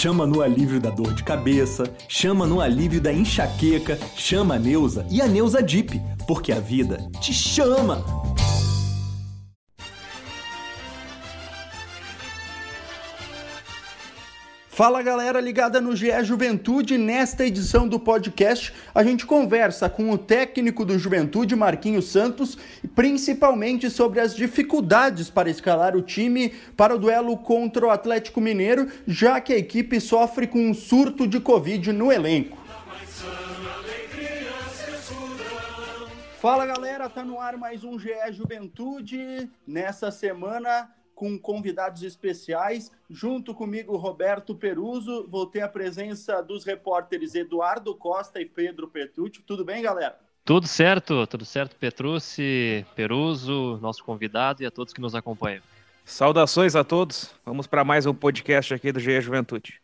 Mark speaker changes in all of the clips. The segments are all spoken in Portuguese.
Speaker 1: chama no alívio da dor de cabeça, chama no alívio da enxaqueca, chama a Neuza e a Neuza Dip, porque a vida te chama!
Speaker 2: Fala galera ligada no GE Juventude, nesta edição do podcast a gente conversa com o técnico do Juventude, Marquinhos Santos, principalmente sobre as dificuldades para escalar o time para o duelo contra o Atlético Mineiro, já que a equipe sofre com um surto de Covid no elenco. Fala galera, tá no ar mais um GE Juventude. Nessa semana com convidados especiais. Junto comigo, Roberto Peruso. Vou ter a presença dos repórteres Eduardo Costa e Pedro Petrucci. Tudo bem, galera?
Speaker 3: Tudo certo, tudo certo, Petrucci, Peruso, nosso convidado e a todos que nos acompanham.
Speaker 4: Saudações a todos. Vamos para mais um podcast aqui do GE Juventude.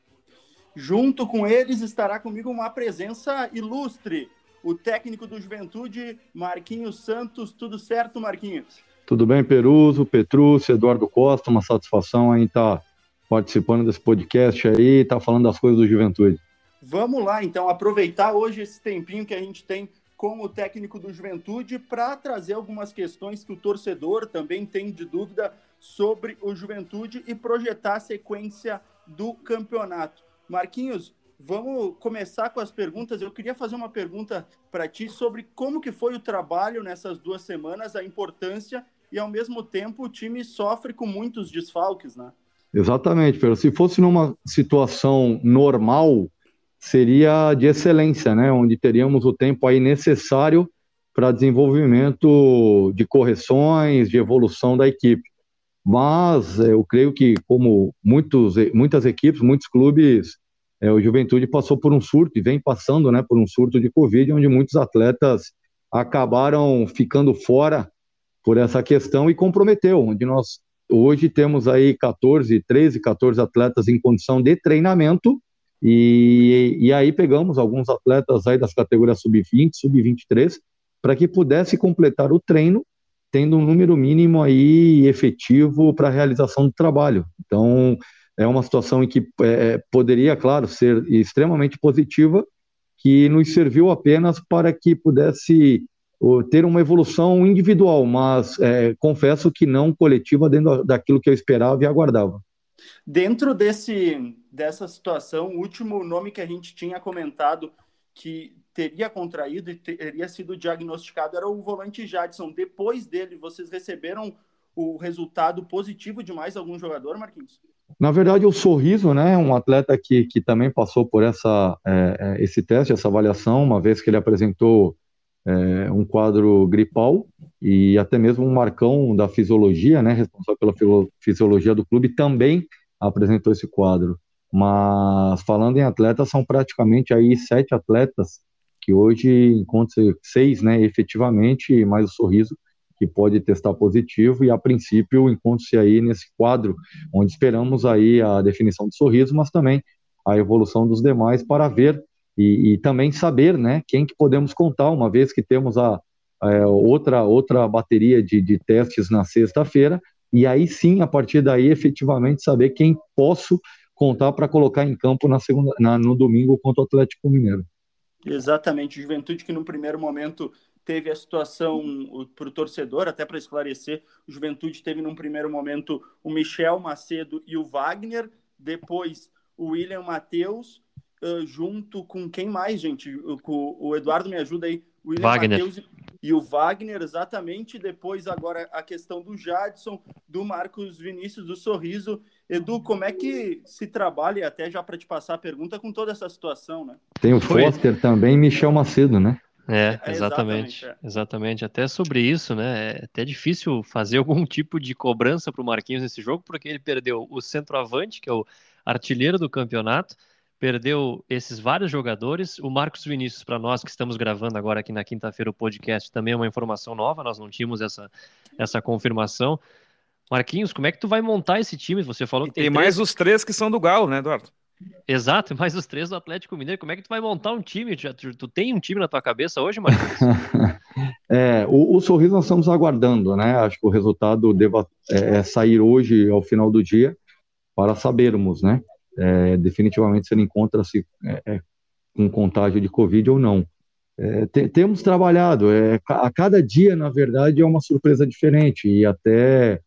Speaker 2: Junto com eles estará comigo uma presença ilustre, o técnico do Juventude, Marquinhos Santos. Tudo certo, Marquinhos?
Speaker 5: Tudo bem, Peruso, Petrúcio, Eduardo Costa, uma satisfação aí estar participando desse podcast aí, estar falando das coisas do Juventude.
Speaker 2: Vamos lá, então, aproveitar hoje esse tempinho que a gente tem com o técnico do Juventude para trazer algumas questões que o torcedor também tem de dúvida sobre o Juventude e projetar a sequência do campeonato. Marquinhos, vamos começar com as perguntas. Eu queria fazer uma pergunta para ti sobre como que foi o trabalho nessas duas semanas, a importância e ao mesmo tempo o time sofre com muitos desfalques, né?
Speaker 5: Exatamente, Pedro. Se fosse numa situação normal, seria de excelência, né? Onde teríamos o tempo aí necessário para desenvolvimento de correções, de evolução da equipe. Mas eu creio que, como muitos, muitas equipes, muitos clubes, é, o Juventude passou por um surto e vem passando né, por um surto de Covid, onde muitos atletas acabaram ficando fora por essa questão e comprometeu, onde nós hoje temos aí 14, 13, 14 atletas em condição de treinamento e, e aí pegamos alguns atletas aí das categorias sub-20, sub-23 para que pudesse completar o treino tendo um número mínimo aí efetivo para a realização do trabalho. Então, é uma situação em que é, poderia, claro, ser extremamente positiva, que nos serviu apenas para que pudesse ter uma evolução individual, mas é, confesso que não coletiva dentro daquilo que eu esperava e aguardava.
Speaker 2: Dentro desse, dessa situação, o último nome que a gente tinha comentado que teria contraído e teria sido diagnosticado era o volante Jadson. Depois dele, vocês receberam o resultado positivo de mais algum jogador, Marquinhos?
Speaker 5: Na verdade, o Sorriso, né, um atleta que, que também passou por essa, é, é esse teste, essa avaliação, uma vez que ele apresentou é, um quadro gripal e até mesmo um Marcão da fisiologia, né, responsável pela fisiologia do clube, também apresentou esse quadro. Mas falando em atletas, são praticamente aí sete atletas que hoje encontram seis, né, efetivamente, mais o sorriso que pode testar positivo e a princípio encontra-se aí nesse quadro onde esperamos aí a definição do sorriso, mas também a evolução dos demais para ver e, e, também saber, né, quem que podemos contar, uma vez que temos a, a outra outra bateria de, de testes na sexta-feira, e aí sim, a partir daí, efetivamente saber quem posso contar para colocar em campo na segunda, na, no domingo contra o Atlético Mineiro.
Speaker 2: Exatamente, Juventude que no primeiro momento teve a situação para o torcedor, até para esclarecer, Juventude teve num primeiro momento o Michel Macedo e o Wagner, depois o William Matheus, uh, junto com quem mais, gente? O, o Eduardo me ajuda aí.
Speaker 3: O William Wagner. Mateus
Speaker 2: e o Wagner, exatamente. Depois, agora, a questão do Jadson, do Marcos Vinícius, do Sorriso. Edu, como é que se trabalha, até já para te passar a pergunta, com toda essa situação, né?
Speaker 5: Tem o Foster também e Michel Macedo, né?
Speaker 3: É, é, exatamente, exatamente, é. exatamente. Até sobre isso, né? É até difícil fazer algum tipo de cobrança para o Marquinhos nesse jogo, porque ele perdeu o centroavante, que é o artilheiro do campeonato, perdeu esses vários jogadores. O Marcos Vinícius, para nós que estamos gravando agora aqui na quinta-feira o podcast, também é uma informação nova, nós não tínhamos essa, essa confirmação. Marquinhos, como é que tu vai montar esse time? Você falou que tem,
Speaker 4: tem três... mais os três que são do Galo, né, Eduardo?
Speaker 3: Exato, mais os três do Atlético Mineiro. Como é que tu vai montar um time? Tu, tu tem um time na tua cabeça hoje, Marquinhos?
Speaker 5: é, o, o, sorriso nós estamos aguardando, né? Acho que o resultado deva é, é sair hoje ao final do dia para sabermos, né? É, definitivamente se ele encontra-se é, é, com contágio de Covid ou não. É, te, temos trabalhado, é, a cada dia, na verdade, é uma surpresa diferente, e até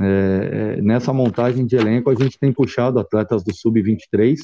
Speaker 5: é, nessa montagem de elenco a gente tem puxado atletas do Sub-23,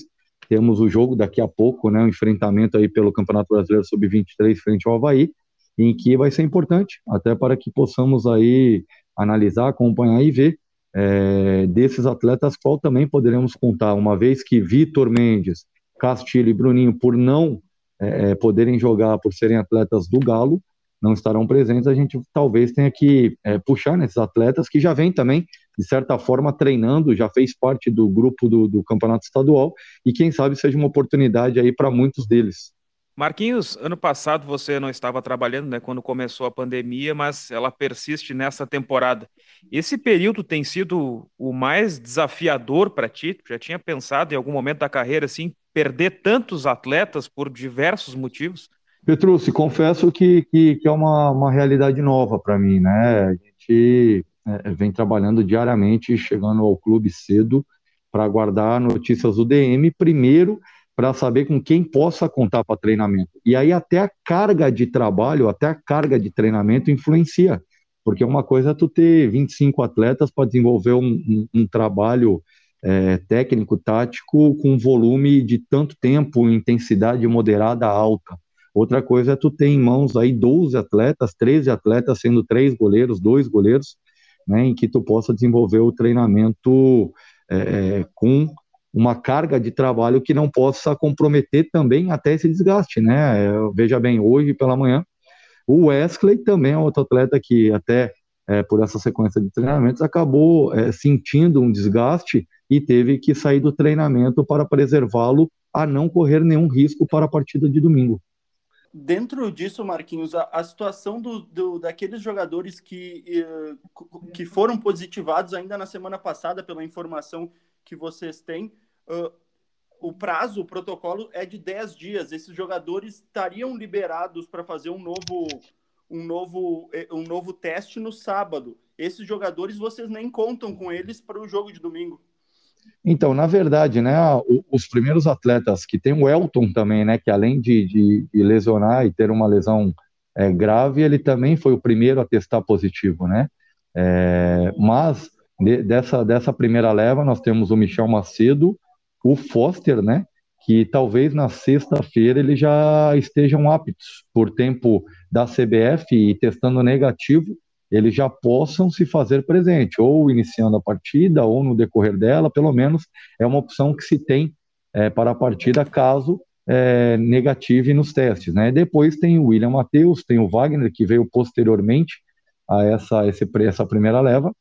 Speaker 5: temos o jogo daqui a pouco, né, o um enfrentamento aí pelo Campeonato Brasileiro Sub-23 frente ao Havaí, em que vai ser importante, até para que possamos aí analisar, acompanhar e ver é, desses atletas qual também poderemos contar, uma vez que Vitor Mendes, Castilho e Bruninho, por não é, é, poderem jogar, por serem atletas do Galo, não estarão presentes, a gente talvez tenha que é, puxar nesses atletas que já vêm também, de certa forma, treinando, já fez parte do grupo do, do campeonato estadual, e quem sabe seja uma oportunidade aí para muitos deles.
Speaker 4: Marquinhos, ano passado você não estava trabalhando, né, quando começou a pandemia, mas ela persiste nessa temporada. Esse período tem sido o mais desafiador para ti? Já tinha pensado em algum momento da carreira assim perder tantos atletas por diversos motivos?
Speaker 5: Petrucci, confesso que, que, que é uma, uma realidade nova para mim, né? A gente é, vem trabalhando diariamente, chegando ao clube cedo para aguardar notícias do DM, primeiro para saber com quem possa contar para treinamento. E aí até a carga de trabalho, até a carga de treinamento influencia, porque uma coisa é tu ter 25 atletas para desenvolver um, um, um trabalho é, técnico, tático, com volume de tanto tempo, intensidade moderada alta. Outra coisa é tu ter em mãos aí 12 atletas, 13 atletas, sendo três goleiros, dois goleiros, né, em que tu possa desenvolver o treinamento é, com uma carga de trabalho que não possa comprometer também até esse desgaste, né? Veja bem, hoje pela manhã, o Wesley também é outro atleta que até é, por essa sequência de treinamentos acabou é, sentindo um desgaste e teve que sair do treinamento para preservá-lo a não correr nenhum risco para a partida de domingo.
Speaker 2: Dentro disso, Marquinhos, a, a situação do, do, daqueles jogadores que, eh, que foram positivados ainda na semana passada, pela informação que vocês têm, uh, o prazo, o protocolo é de 10 dias. Esses jogadores estariam liberados para fazer um novo, um, novo, eh, um novo teste no sábado. Esses jogadores vocês nem contam com eles para o jogo de domingo.
Speaker 5: Então, na verdade, né, os primeiros atletas que tem o Elton também, né, que além de, de, de lesionar e ter uma lesão é, grave, ele também foi o primeiro a testar positivo, né? É, mas de, dessa, dessa primeira leva, nós temos o Michel Macedo, o Foster, né? Que talvez na sexta-feira eles já estejam aptos por tempo da CBF e testando negativo, eles já possam se fazer presente, ou iniciando a partida, ou no decorrer dela, pelo menos é uma opção que se tem é, para a partida caso é, negative nos testes. Né? Depois tem o William Matheus, tem o Wagner, que veio posteriormente a essa, esse, essa primeira leva,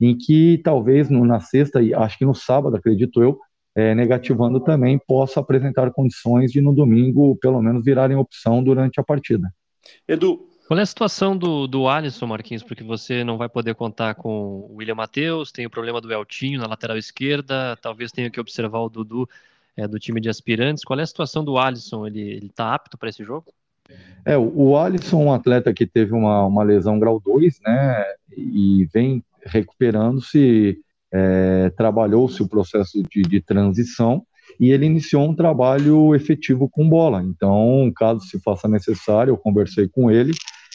Speaker 5: em que talvez no, na sexta, e acho que no sábado, acredito eu, é, negativando também, possa apresentar condições de no domingo, pelo menos, virarem opção durante a partida.
Speaker 3: Edu. Qual é a situação do, do Alisson, Marquinhos? Porque você não vai poder contar com o William Matheus, tem o problema do Eltinho na lateral esquerda, talvez tenha que observar o Dudu é, do time de aspirantes. Qual é a situação do Alisson? Ele está apto para esse jogo?
Speaker 5: É, o Alisson, um atleta que teve uma, uma lesão grau 2, né, e vem recuperando-se é, trabalhou-se o processo de, de, transição e ele iniciou um trabalho efetivo com bola. Então, caso se faça necessário, eu conversei com ele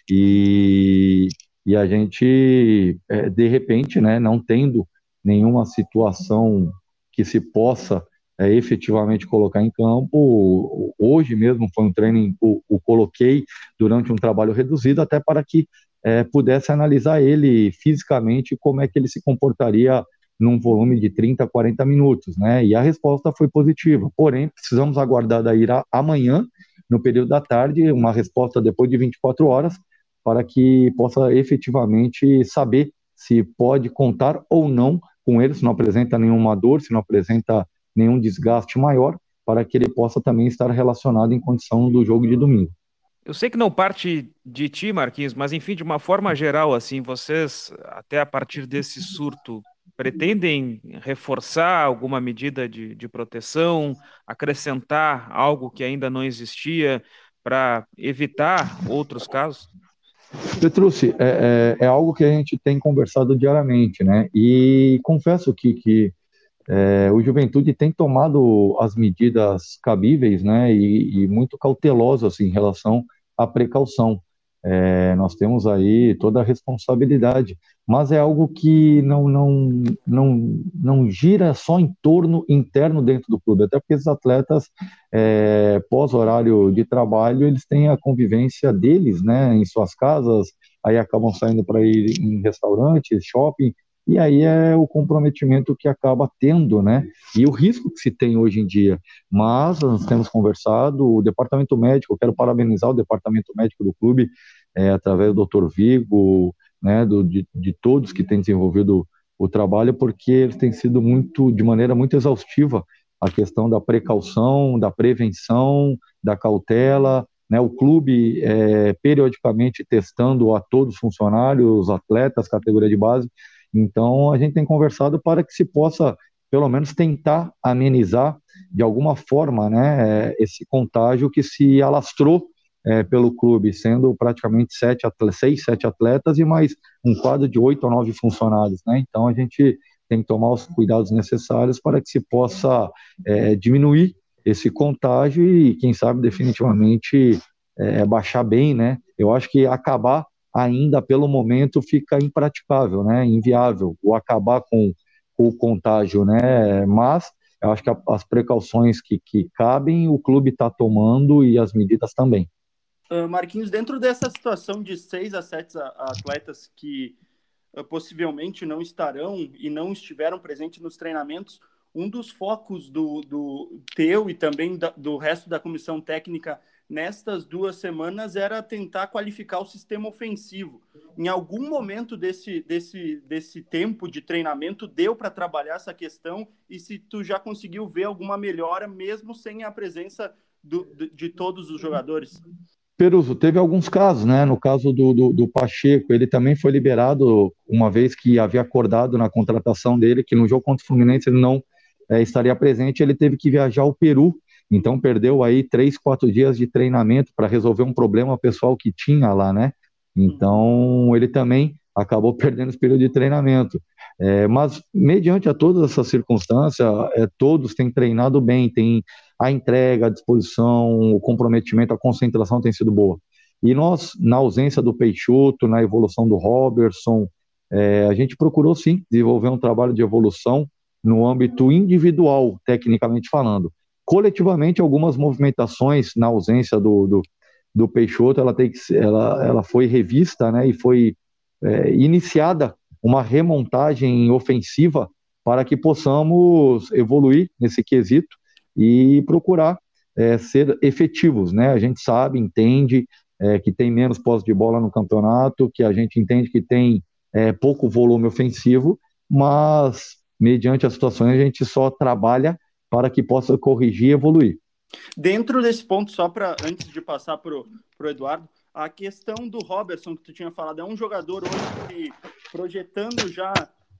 Speaker 5: e, e a gente, é, de repente, né, não tendo nenhuma situação que se possa é, efetivamente colocar em campo. Hoje mesmo foi um treino, o, o coloquei durante um trabalho reduzido, até para que é, pudesse analisar ele fisicamente, como é que ele se comportaria num volume de 30, 40 minutos, né? E a resposta foi positiva. Porém, precisamos aguardar daí amanhã, no período da tarde, uma resposta depois de 24 horas, para que possa efetivamente saber se pode contar ou não com ele, se não apresenta nenhuma dor, se não apresenta nenhum desgaste maior, para que ele possa também estar relacionado em condição do jogo de domingo.
Speaker 4: Eu sei que não parte de ti, Marquinhos, mas enfim, de uma forma geral, assim, vocês, até a partir desse surto, pretendem reforçar alguma medida de, de proteção, acrescentar algo que ainda não existia para evitar outros casos?
Speaker 5: Petrucci, é, é, é, algo que a gente tem conversado diariamente, né? E confesso que, que é, o Juventude tem tomado as medidas cabíveis, né, e, e muito cauteloso assim, em relação à precaução. É, nós temos aí toda a responsabilidade, mas é algo que não, não, não, não gira só em torno interno dentro do clube, até porque os atletas, é, pós-horário de trabalho, eles têm a convivência deles, né, em suas casas, aí acabam saindo para ir em restaurantes, shopping, e aí é o comprometimento que acaba tendo, né? E o risco que se tem hoje em dia. Mas nós temos conversado, o departamento médico, eu quero parabenizar o departamento médico do clube, é, através do Dr. Vigo, né, do, de, de todos que têm desenvolvido o trabalho, porque eles têm sido muito, de maneira muito exaustiva, a questão da precaução, da prevenção, da cautela, né, o clube é, periodicamente testando a todos os funcionários, atletas, categoria de base, então, a gente tem conversado para que se possa, pelo menos, tentar amenizar de alguma forma né, é, esse contágio que se alastrou é, pelo clube, sendo praticamente sete, seis, sete atletas e mais um quadro de oito ou nove funcionários. Né? Então, a gente tem que tomar os cuidados necessários para que se possa é, diminuir esse contágio e, quem sabe, definitivamente é, baixar bem, né? Eu acho que acabar ainda pelo momento fica impraticável, né, inviável, o acabar com, com, o contágio, né, mas eu acho que as precauções que, que cabem o clube está tomando e as medidas também.
Speaker 2: Uh, Marquinhos, dentro dessa situação de seis a sete atletas que uh, possivelmente não estarão e não estiveram presentes nos treinamentos, um dos focos do, do teu e também da, do resto da comissão técnica nestas duas semanas era tentar qualificar o sistema ofensivo. Em algum momento desse, desse, desse tempo de treinamento deu para trabalhar essa questão e se tu já conseguiu ver alguma melhora mesmo sem a presença do, de todos os jogadores?
Speaker 5: Peruso, teve alguns casos, né? No caso do, do, do, Pacheco, ele também foi liberado uma vez que havia acordado na contratação dele que no jogo contra o Fluminense ele não é, estaria presente, ele teve que viajar ao Peru então perdeu aí três, quatro dias de treinamento para resolver um problema pessoal que tinha lá, né? Então ele também acabou perdendo esse período de treinamento. É, mas mediante a todas essas circunstâncias, é, todos têm treinado bem, tem a entrega, a disposição, o comprometimento, a concentração tem sido boa. E nós, na ausência do Peixoto, na evolução do Robertson, é, a gente procurou sim desenvolver um trabalho de evolução no âmbito individual, tecnicamente falando coletivamente algumas movimentações na ausência do, do, do Peixoto, ela, tem que, ela, ela foi revista né, e foi é, iniciada uma remontagem ofensiva para que possamos evoluir nesse quesito e procurar é, ser efetivos. Né? A gente sabe, entende é, que tem menos posse de bola no campeonato, que a gente entende que tem é, pouco volume ofensivo, mas mediante as situações a gente só trabalha para que possa corrigir e evoluir.
Speaker 2: Dentro desse ponto, só para antes de passar para o Eduardo, a questão do Robertson que tu tinha falado, é um jogador hoje que, projetando já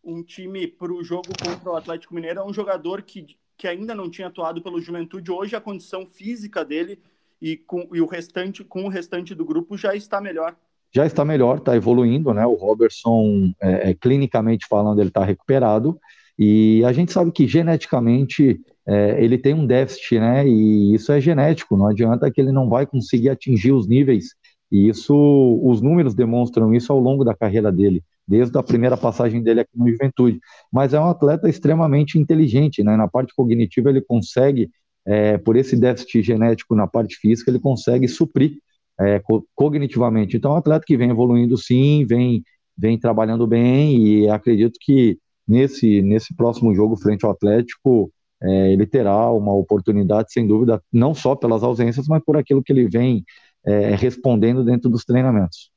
Speaker 2: um time para o jogo contra o Atlético Mineiro, é um jogador que, que ainda não tinha atuado pelo Juventude. Hoje a condição física dele e, com, e o restante com o restante do grupo já está melhor.
Speaker 5: Já está melhor, está evoluindo, né? O Robertson, é, é, clinicamente falando, ele está recuperado. E a gente sabe que geneticamente é, ele tem um déficit, né? E isso é genético, não adianta que ele não vai conseguir atingir os níveis. E isso, os números demonstram isso ao longo da carreira dele, desde a primeira passagem dele aqui no Juventude. Mas é um atleta extremamente inteligente, né? Na parte cognitiva ele consegue, é, por esse déficit genético na parte física, ele consegue suprir é, cognitivamente. Então, é um atleta que vem evoluindo sim, vem, vem trabalhando bem e acredito que nesse, nesse próximo jogo frente ao Atlético é, ele terá uma oportunidade, sem dúvida, não só pelas ausências, mas por aquilo que ele vem é, respondendo dentro dos treinamentos.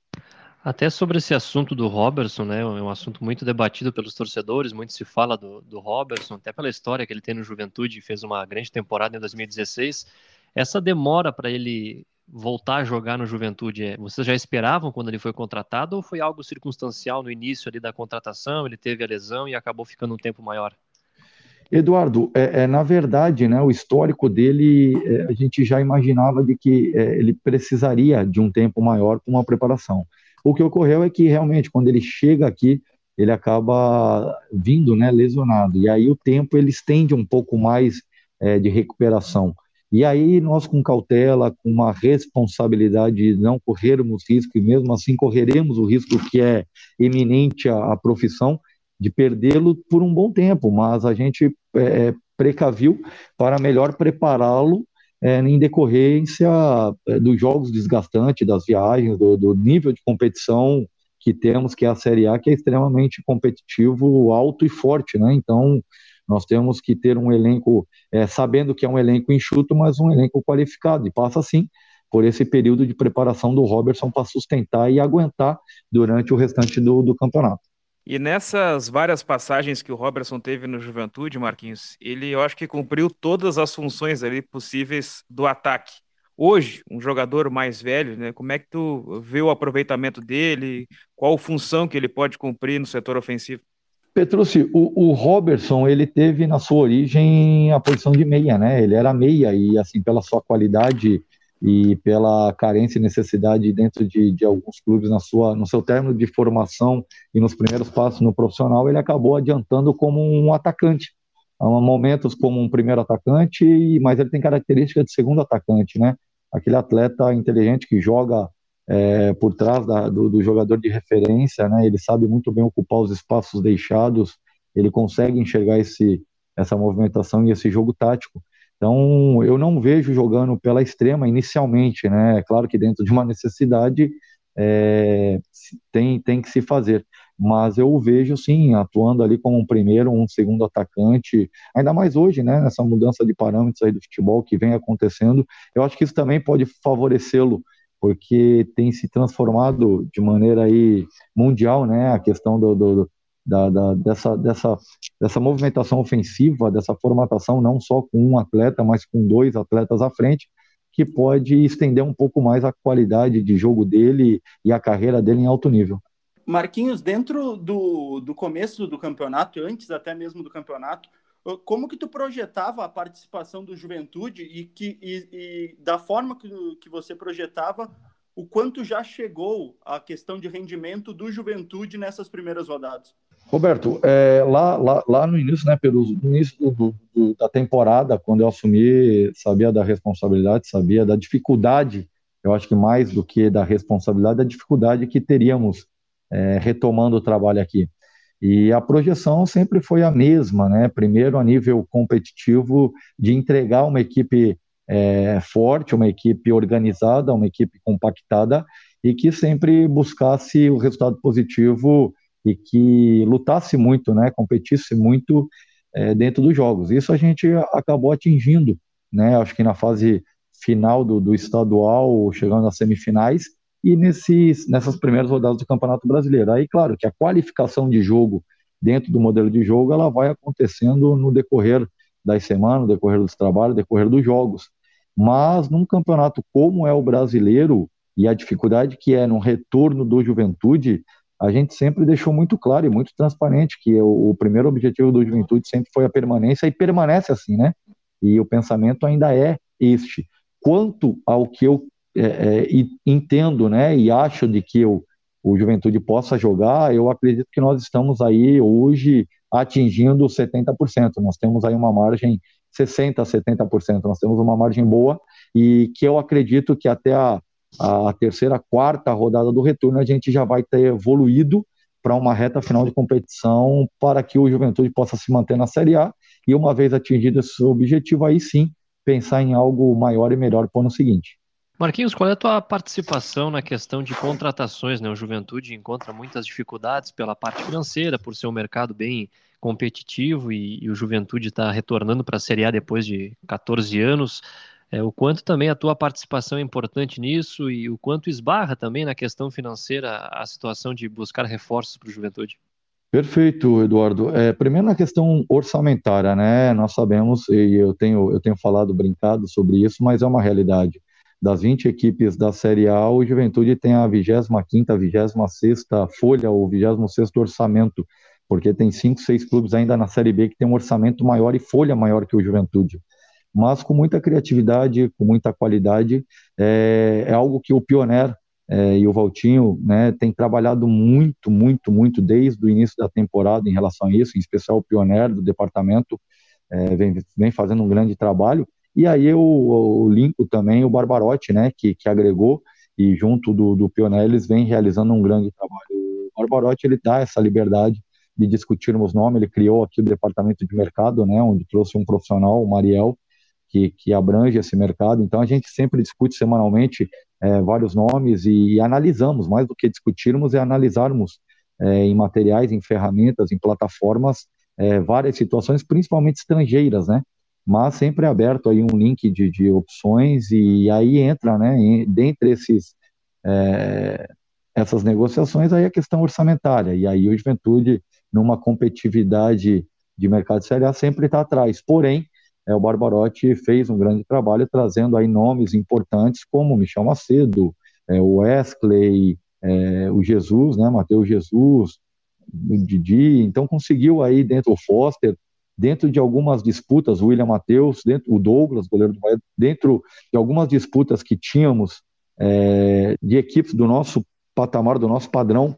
Speaker 3: Até sobre esse assunto do Robertson, né, é um assunto muito debatido pelos torcedores, muito se fala do, do Robertson, até pela história que ele tem no Juventude, fez uma grande temporada em 2016. Essa demora para ele voltar a jogar no Juventude, é, vocês já esperavam quando ele foi contratado ou foi algo circunstancial no início ali da contratação, ele teve a lesão e acabou ficando um tempo maior?
Speaker 5: Eduardo, é, é, na verdade, né, o histórico dele, é, a gente já imaginava de que é, ele precisaria de um tempo maior para uma preparação. O que ocorreu é que realmente, quando ele chega aqui, ele acaba vindo, né, lesionado. E aí o tempo ele estende um pouco mais é, de recuperação. E aí nós com cautela, com uma responsabilidade de não corrermos risco, e mesmo assim correremos o risco que é eminente à, à profissão, de perdê-lo por um bom tempo, mas a gente é, é precaviu para melhor prepará-lo é, em decorrência é, dos jogos desgastantes, das viagens, do, do nível de competição que temos, que é a Série A, que é extremamente competitivo, alto e forte, né? Então, nós temos que ter um elenco, é, sabendo que é um elenco enxuto, mas um elenco qualificado, e passa sim por esse período de preparação do Robertson para sustentar e aguentar durante o restante do, do campeonato.
Speaker 4: E nessas várias passagens que o Robertson teve no Juventude, Marquinhos, ele eu acho que cumpriu todas as funções ali possíveis do ataque hoje, um jogador mais velho, né? Como é que tu vê o aproveitamento dele? Qual função que ele pode cumprir no setor ofensivo?
Speaker 5: Petrucci, o, o Robertson, ele teve na sua origem a posição de meia, né? Ele era meia e, assim, pela sua qualidade e pela carência e necessidade dentro de, de alguns clubes na sua, no seu término de formação e nos primeiros passos no profissional, ele acabou adiantando como um atacante. Há momentos como um primeiro atacante, mas ele tem característica de segundo atacante, né? aquele atleta inteligente que joga é, por trás da, do, do, jogador de referência, né? Ele sabe muito bem ocupar os espaços deixados, ele consegue enxergar esse, essa movimentação e esse jogo tático. Então, eu não vejo jogando pela extrema inicialmente, né? É claro que dentro de uma necessidade é, tem, tem que se fazer. Mas eu o vejo sim atuando ali como um primeiro, um segundo atacante, ainda mais hoje, né, nessa mudança de parâmetros aí do futebol que vem acontecendo, eu acho que isso também pode favorecê-lo, porque tem se transformado de maneira aí mundial, né, a questão do, do da, da, dessa, dessa, dessa movimentação ofensiva, dessa formatação, não só com um atleta, mas com dois atletas à frente, que pode estender um pouco mais a qualidade de jogo dele e a carreira dele em alto nível.
Speaker 2: Marquinhos, dentro do, do começo do campeonato, antes até mesmo do campeonato, como que tu projetava a participação do Juventude e que e, e da forma que, que você projetava o quanto já chegou a questão de rendimento do Juventude nessas primeiras rodadas?
Speaker 5: Roberto, é, lá, lá, lá no início, né, início do, do, da temporada, quando eu assumi, sabia da responsabilidade, sabia da dificuldade, eu acho que mais do que da responsabilidade, da dificuldade que teríamos é, retomando o trabalho aqui. E a projeção sempre foi a mesma, né? Primeiro, a nível competitivo, de entregar uma equipe é, forte, uma equipe organizada, uma equipe compactada e que sempre buscasse o resultado positivo e que lutasse muito, né? Competisse muito é, dentro dos jogos. Isso a gente acabou atingindo, né? Acho que na fase final do, do estadual, chegando às semifinais, e nesses, nessas primeiras rodadas do Campeonato Brasileiro. Aí, claro, que a qualificação de jogo dentro do modelo de jogo ela vai acontecendo no decorrer das semanas, no decorrer dos trabalhos, no decorrer dos jogos. Mas num campeonato como é o brasileiro e a dificuldade que é no retorno do Juventude, a gente sempre deixou muito claro e muito transparente que o, o primeiro objetivo do Juventude sempre foi a permanência e permanece assim, né? E o pensamento ainda é este. Quanto ao que eu é, é, entendo, né, e acho de que o Juventude possa jogar, eu acredito que nós estamos aí hoje atingindo 70%. Nós temos aí uma margem 60%, 70%. Nós temos uma margem boa e que eu acredito que até a, a terceira, quarta rodada do retorno a gente já vai ter evoluído para uma reta final de competição para que o Juventude possa se manter na Série A e uma vez atingido esse objetivo, aí sim pensar em algo maior e melhor para o ano seguinte.
Speaker 3: Marquinhos, qual é a tua participação na questão de contratações? Né? O Juventude encontra muitas dificuldades pela parte financeira, por ser um mercado bem competitivo e, e o Juventude está retornando para a Série A depois de 14 anos. É, o quanto também a tua participação é importante nisso e o quanto esbarra também na questão financeira a situação de buscar reforços para o Juventude?
Speaker 5: Perfeito, Eduardo. É, primeiro na questão orçamentária, né? Nós sabemos, e eu tenho, eu tenho falado, brincado sobre isso, mas é uma realidade das 20 equipes da Série A, o Juventude tem a 25ª, 26ª folha, ou 26º orçamento, porque tem 5, 6 clubes ainda na Série B que tem um orçamento maior e folha maior que o Juventude. Mas com muita criatividade, com muita qualidade, é, é algo que o Pioneer é, e o Valtinho né, tem trabalhado muito, muito, muito desde o início da temporada em relação a isso, em especial o pioneiro do departamento é, vem, vem fazendo um grande trabalho. E aí eu, eu linko também o Barbarotti, né, que, que agregou e junto do, do eles vêm realizando um grande trabalho. O Barbarotti ele dá essa liberdade de discutirmos nome, ele criou aqui o departamento de mercado, né, onde trouxe um profissional, o Mariel, que, que abrange esse mercado. Então a gente sempre discute semanalmente é, vários nomes e, e, analisamos, mais do que discutirmos, é analisarmos é, em materiais, em ferramentas, em plataformas, é, várias situações, principalmente estrangeiras, né? Mas sempre aberto aí um link de, de opções e aí entra, né, em, dentre esses é, essas negociações aí a questão orçamentária e aí o Juventude numa competitividade de mercado de Série A sempre está atrás. Porém, é, o Barbarotti fez um grande trabalho trazendo aí nomes importantes como Michel Macedo, é, o Wesley, é, o Jesus, né, Matheus Jesus, o Didi, então conseguiu aí dentro o Foster, dentro de algumas disputas, o William Matheus, dentro o Douglas, goleiro do Bahia, dentro de algumas disputas que tínhamos é, de equipes do nosso patamar, do nosso padrão,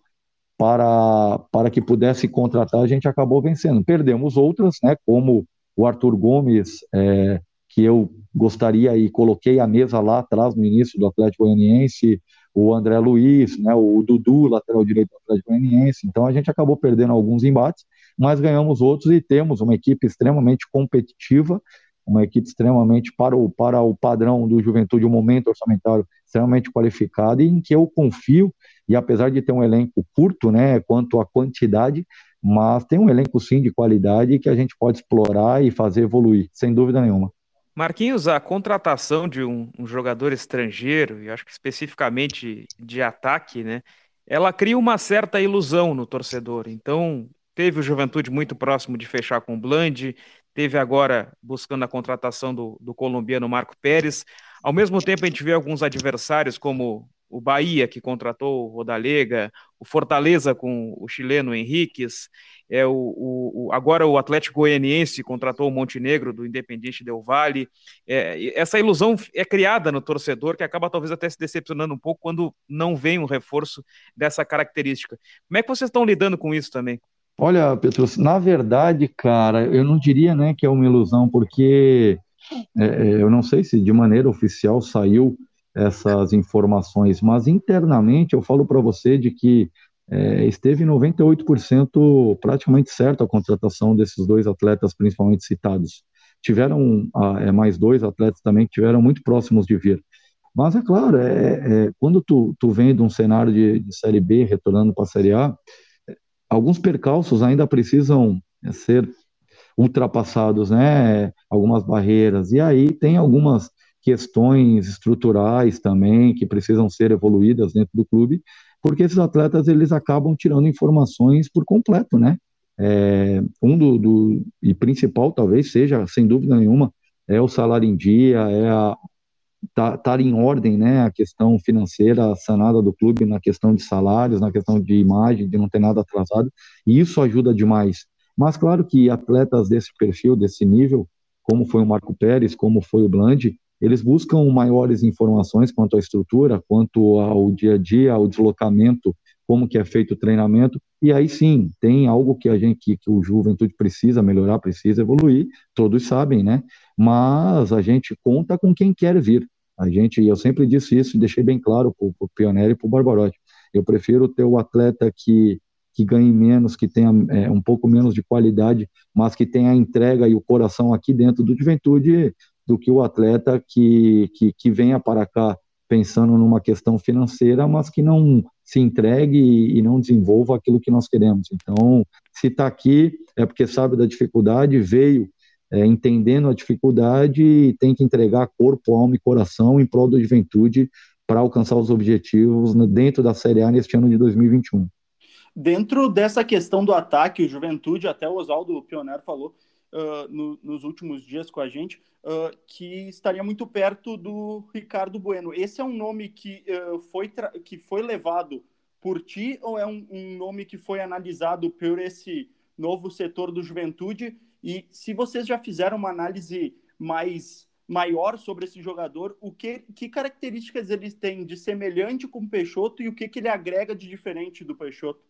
Speaker 5: para, para que pudesse contratar, a gente acabou vencendo. Perdemos outras, né, como o Arthur Gomes, é, que eu gostaria e coloquei a mesa lá atrás no início do Atlético Goianiense, o André Luiz, né, o Dudu, lateral direito do Atlético Goianiense. Então a gente acabou perdendo alguns embates, mas ganhamos outros e temos uma equipe extremamente competitiva, uma equipe extremamente para o, para o padrão do Juventude, um momento orçamentário extremamente qualificado e em que eu confio, e apesar de ter um elenco curto, né, quanto à quantidade, mas tem um elenco sim de qualidade que a gente pode explorar e fazer evoluir, sem dúvida nenhuma.
Speaker 4: Marquinhos, a contratação de um, um, jogador estrangeiro, e acho que especificamente de ataque, né, ela cria uma certa ilusão no torcedor. Então, teve o Juventude muito próximo de fechar com o Bland, teve agora buscando a contratação do, do colombiano Marco Pérez. Ao mesmo tempo, a gente vê alguns adversários como o Bahia, que contratou o Rodalega, o Fortaleza com o chileno Henriquez, é o, o, agora o Atlético Goianiense contratou o Montenegro do Independiente Del Valle. É, essa ilusão é criada no torcedor que acaba talvez até se decepcionando um pouco quando não vem um reforço dessa característica. Como é que vocês estão lidando com isso também?
Speaker 5: Olha, Petrus, na verdade, cara, eu não diria né, que é uma ilusão, porque é, é eu não sei se de maneira oficial saiu essas informações, mas internamente eu falo para você de que é, esteve 98% praticamente certo a contratação desses dois atletas, principalmente citados. Tiveram ah, é, mais dois atletas também que tiveram muito próximos de vir. Mas é claro, é, é quando tu, tu vem de um cenário de, de Série B retornando para a Série A, alguns percalços ainda precisam é, ser ultrapassados, né? Algumas barreiras. E aí tem algumas questões estruturais também que precisam ser evoluídas dentro do clube, porque esses atletas eles acabam tirando informações por completo, né? É, um do, do, e principal talvez seja, sem dúvida nenhuma, é o salário em dia, é a estar tá, tá em ordem, né, a questão financeira sanada do clube na questão de salários, na questão de imagem, de não ter nada atrasado, e isso ajuda demais. Mas claro que atletas desse perfil, desse nível, como foi o Marco Pérez, como foi o Bland, eles buscam maiores informações quanto à estrutura, quanto ao dia a dia, ao deslocamento, como que é feito o treinamento, e aí sim, tem algo que a gente, que, que o Juventude precisa melhorar, precisa evoluir, todos sabem, né? Mas a gente conta com quem quer vir. A gente, eu sempre disse isso e deixei bem claro para o Pioneiro e para o Barbarotti. Eu prefiro ter o atleta que, que ganhe menos, que tenha é, um pouco menos de qualidade, mas que tenha a entrega e o coração aqui dentro do Juventude, do que o atleta que, que, que venha para cá pensando numa questão financeira, mas que não se entregue e não desenvolva aquilo que nós queremos. Então, se está aqui, é porque sabe da dificuldade, veio é, entendendo a dificuldade e tem que entregar corpo, alma e coração em prol da juventude para alcançar os objetivos dentro da Série A neste ano de 2021.
Speaker 2: Dentro dessa questão do ataque, o Juventude, até o Oswaldo Pioneiro falou, uh, no, nos últimos dias com a gente, uh, que estaria muito perto do Ricardo Bueno. Esse é um nome que, uh, foi, que foi levado por ti ou é um, um, nome que foi analisado por esse novo setor do Juventude? E se vocês já fizeram uma análise mais maior sobre esse jogador, o que, que características ele tem de semelhante com o Peixoto e o que, que ele agrega de diferente do Peixoto?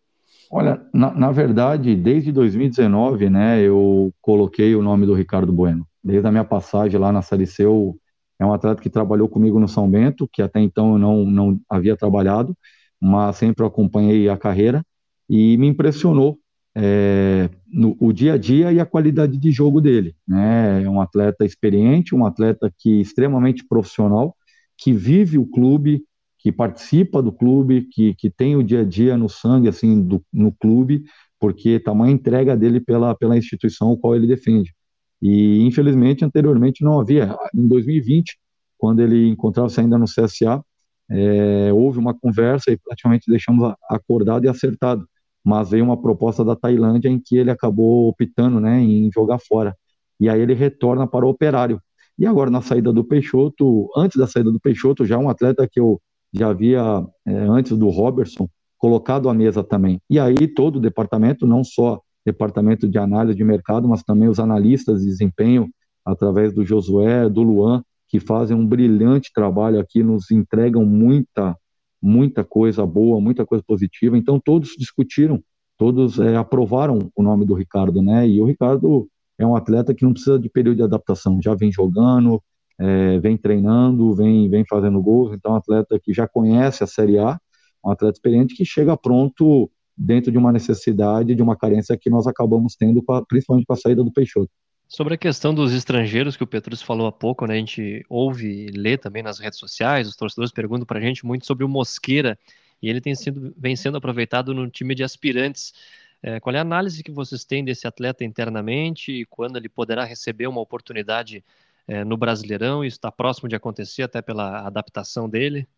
Speaker 5: Olha, na, na, verdade, desde 2019, né, eu coloquei o nome do Ricardo Bueno. Desde a minha passagem lá na Série C, eu, é um atleta que trabalhou comigo no São Bento, que até então eu não, não havia trabalhado, mas sempre acompanhei a carreira e me impressionou é, no, o dia a dia e a qualidade de jogo dele. Né? É um atleta experiente, um atleta que extremamente profissional, que vive o clube, que participa do clube, que, que tem o dia a dia no sangue, assim, do, no clube, porque tamanha entrega dele pela, pela instituição o qual ele defende. E, infelizmente, anteriormente não havia. Em 2020, quando ele encontrava-se ainda no CSA, é, houve uma conversa e praticamente deixamos acordado e acertado. Mas veio uma proposta da Tailândia em que ele acabou optando né, em jogar fora. E aí ele retorna para o Operário. E agora, na saída do Peixoto, antes da saída do Peixoto, já um atleta que eu já havia, é, antes do Robertson, colocado à mesa também. E aí todo o departamento, não só departamento de análise de mercado, mas também os analistas de desempenho, através do Josué, do Luan, que fazem um brilhante trabalho aqui, nos entregam muita, muita coisa boa, muita coisa positiva. Então todos discutiram, todos é, aprovaram o nome do Ricardo, né? E o Ricardo é um atleta que não precisa de período de adaptação, já vem jogando, é, vem treinando, vem, vem fazendo gols, então um atleta que já conhece a Série A, um atleta experiente que chega pronto dentro de uma necessidade, de uma carência que nós acabamos tendo, principalmente com a saída do Peixoto.
Speaker 3: Sobre a questão dos estrangeiros que o Petrus falou há pouco, né? A gente ouve e lê também nas redes sociais, os torcedores perguntam para a gente muito sobre o Mosqueira e ele tem sido, vem sendo aproveitado no time de aspirantes. É, qual é a análise que vocês têm desse atleta internamente e quando ele poderá receber uma oportunidade é, no Brasileirão? Isso está próximo de acontecer até pela adaptação dele?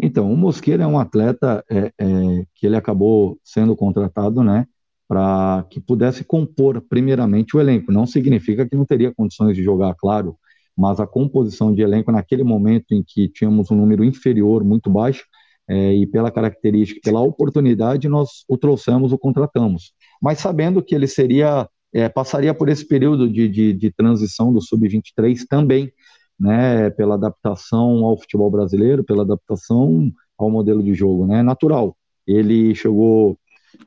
Speaker 5: Então, o Mosqueira é um atleta é, é, que ele acabou sendo contratado, né, para que pudesse compor primeiramente o elenco. Não significa que não teria condições de jogar, claro, mas a composição de elenco naquele momento em que tínhamos um número inferior, muito baixo, é, e pela característica, pela oportunidade, nós o trouxemos, o contratamos. Mas sabendo que ele seria é, passaria por esse período de, de, de transição do sub-23 também, né, pela adaptação ao futebol brasileiro, pela adaptação ao modelo de jogo, né, natural. Ele chegou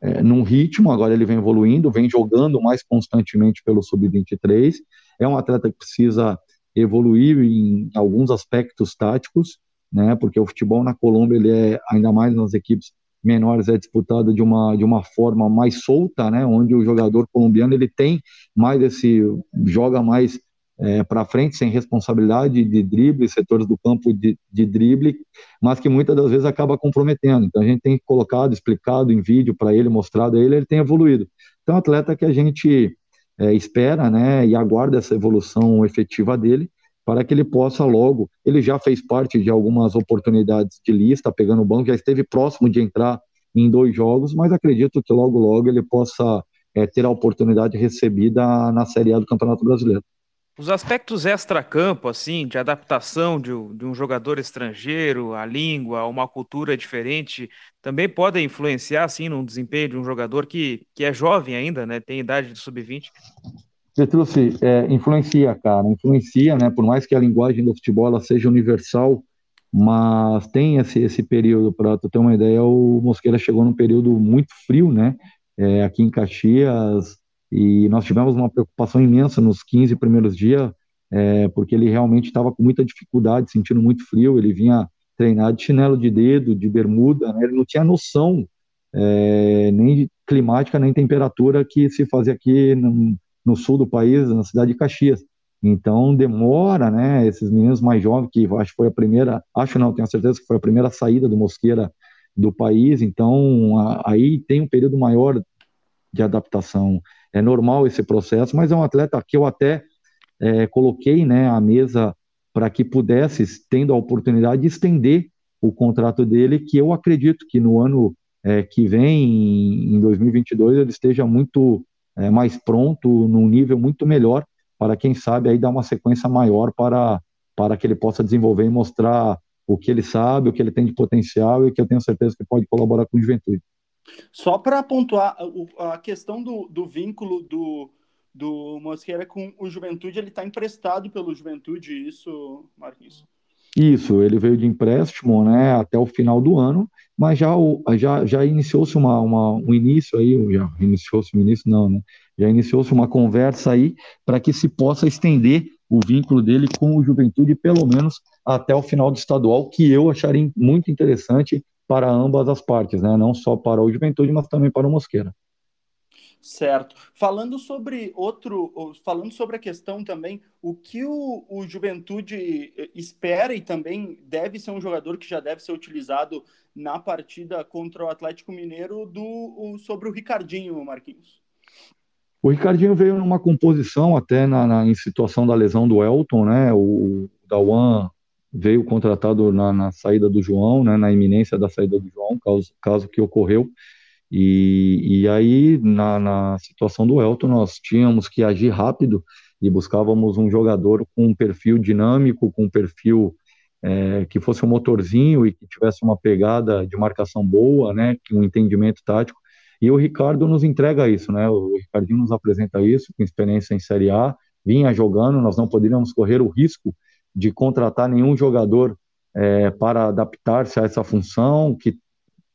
Speaker 5: é, num ritmo, agora ele vem evoluindo, vem jogando mais constantemente pelo sub-23. É um atleta que precisa evoluir em alguns aspectos táticos, né, porque o futebol na Colômbia ele é ainda mais nas equipes menores é disputada de uma, de uma forma mais solta, né, onde o jogador colombiano ele tem mais esse joga mais é, para frente sem responsabilidade de drible, setores do campo de, de drible, mas que muitas das vezes acaba comprometendo. Então a gente tem colocado, explicado em vídeo para ele, mostrado a ele, ele tem evoluído. Então atleta que a gente é, espera, né, e aguarda essa evolução efetiva dele para que ele possa logo. Ele já fez parte de algumas oportunidades de lista, pegando o banco, já esteve próximo de entrar em dois jogos, mas acredito que logo, logo ele possa é, ter a oportunidade recebida na Série A do Campeonato Brasileiro.
Speaker 4: Os aspectos extra-campo, assim, de adaptação de, de, um jogador estrangeiro, a língua, uma cultura diferente, também podem influenciar, assim, no desempenho de um jogador que, que é jovem ainda, né? Tem idade de sub-20.
Speaker 5: Petrucci, é, influencia, cara, influencia, né? Por mais que a linguagem do futebol seja universal, mas tem esse, esse período, para tu ter uma ideia, o Mosqueira chegou num período muito frio, né? É, aqui em Caxias, e nós tivemos uma preocupação imensa nos 15 primeiros dias, é, porque ele realmente estava com muita dificuldade, sentindo muito frio, ele vinha treinar de chinelo de dedo, de bermuda, né? ele não tinha noção é, nem climática, nem temperatura que se fazia aqui no, no sul do país, na cidade de Caxias. Então demora, né? Esses meninos mais jovens, que acho que foi a primeira, acho não, tenho certeza que foi a primeira saída do Mosqueira do país, então a, aí tem um período maior de adaptação. É normal esse processo, mas é um atleta que eu até é, coloquei, né, à mesa para que pudesse, tendo a oportunidade de estender o contrato dele, que eu acredito que no ano é, que vem, em 2022, ele esteja muito é, mais pronto, num nível muito melhor, para quem sabe aí dar uma sequência maior para, para que ele possa desenvolver e mostrar o que ele sabe, o que ele tem de potencial e que eu tenho certeza que pode colaborar com a juventude.
Speaker 2: Só para pontuar a questão do, do vínculo do, do Mosqueira com o Juventude, ele está emprestado pelo Juventude, isso, Marquinhos?
Speaker 5: Isso, ele veio de empréstimo, né, até o final do ano, mas já, já, já iniciou-se uma, uma, um início aí, já iniciou-se um início, não, né, já iniciou-se uma conversa aí para que se possa estender o vínculo dele com o Juventude, pelo menos até o final do estadual, que eu acharia muito interessante para ambas as partes, né, não só para o Juventude, mas também para o Mosqueira.
Speaker 2: Certo. Falando sobre outro, falando sobre a questão também, o que o, o Juventude eh, espera e também deve ser um jogador que já deve ser utilizado na partida contra o Atlético Mineiro do sobre o Ricardinho, Marquinhos.
Speaker 5: O Ricardinho veio numa composição até na, na em situação da lesão do Elton, né? O, o Dawan veio contratado na, na, saída do João, né? Na iminência da saída do João, caso, caso que ocorreu. E, e aí, na, na situação do Elton, nós tínhamos que agir rápido e buscávamos um jogador com um perfil dinâmico, com um perfil é, que fosse um motorzinho e que tivesse uma pegada de marcação boa, né, um entendimento tático. E o Ricardo nos entrega isso, né? O Ricardinho nos apresenta isso, com experiência em Série A, vinha jogando, nós não poderíamos correr o risco de contratar nenhum jogador é, para adaptar-se a essa função, que